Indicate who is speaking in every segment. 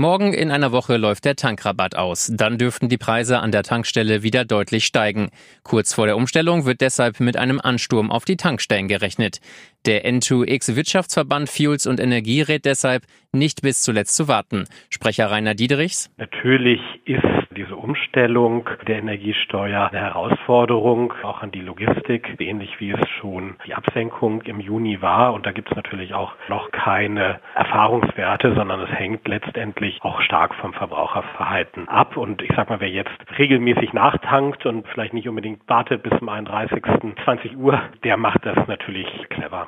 Speaker 1: Morgen in einer Woche läuft der Tankrabatt aus. Dann dürften die Preise an der Tankstelle wieder deutlich steigen. Kurz vor der Umstellung wird deshalb mit einem Ansturm auf die Tankstellen gerechnet. Der N2X Wirtschaftsverband Fuels und Energie rät deshalb, nicht bis zuletzt zu warten. Sprecher Rainer Diederichs.
Speaker 2: Natürlich ist diese Umstellung der Energiesteuer eine Herausforderung, auch an die Logistik, ähnlich wie es schon die Absenkung im Juni war. Und da gibt es natürlich auch noch keine Erfahrungswerte, sondern es hängt letztendlich auch stark vom Verbraucherverhalten ab. Und ich sag mal, wer jetzt regelmäßig nachtankt und vielleicht nicht unbedingt wartet bis zum 31. 20 Uhr, der macht das natürlich clever.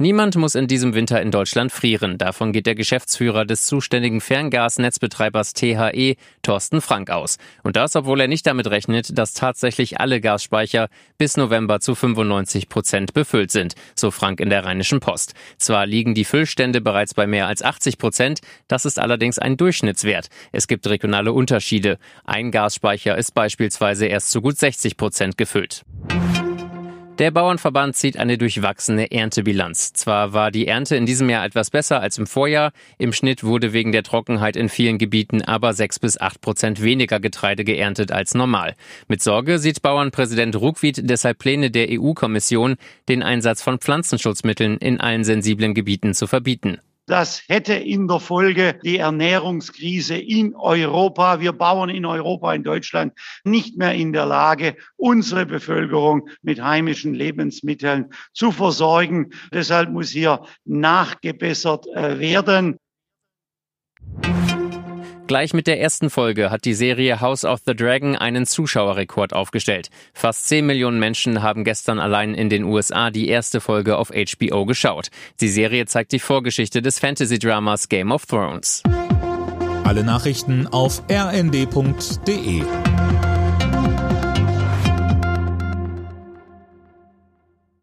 Speaker 1: Niemand muss in diesem Winter in Deutschland frieren. Davon geht der Geschäftsführer des zuständigen Ferngasnetzbetreibers THE, Thorsten Frank, aus. Und das, obwohl er nicht damit rechnet, dass tatsächlich alle Gasspeicher bis November zu 95 Prozent befüllt sind, so Frank in der Rheinischen Post. Zwar liegen die Füllstände bereits bei mehr als 80 Prozent, das ist allerdings ein Durchschnittswert. Es gibt regionale Unterschiede. Ein Gasspeicher ist beispielsweise erst zu gut 60 Prozent gefüllt. Der Bauernverband zieht eine durchwachsene Erntebilanz. Zwar war die Ernte in diesem Jahr etwas besser als im Vorjahr, im Schnitt wurde wegen der Trockenheit in vielen Gebieten aber sechs bis acht Prozent weniger Getreide geerntet als normal. Mit Sorge sieht Bauernpräsident Ruckwied deshalb Pläne der EU-Kommission, den Einsatz von Pflanzenschutzmitteln in allen sensiblen Gebieten zu verbieten.
Speaker 3: Das hätte in der Folge die Ernährungskrise in Europa, wir Bauern in Europa, in Deutschland, nicht mehr in der Lage, unsere Bevölkerung mit heimischen Lebensmitteln zu versorgen. Deshalb muss hier nachgebessert äh, werden.
Speaker 1: Gleich mit der ersten Folge hat die Serie House of the Dragon einen Zuschauerrekord aufgestellt. Fast 10 Millionen Menschen haben gestern allein in den USA die erste Folge auf HBO geschaut. Die Serie zeigt die Vorgeschichte des Fantasy-Dramas Game of Thrones.
Speaker 4: Alle Nachrichten auf rnd.de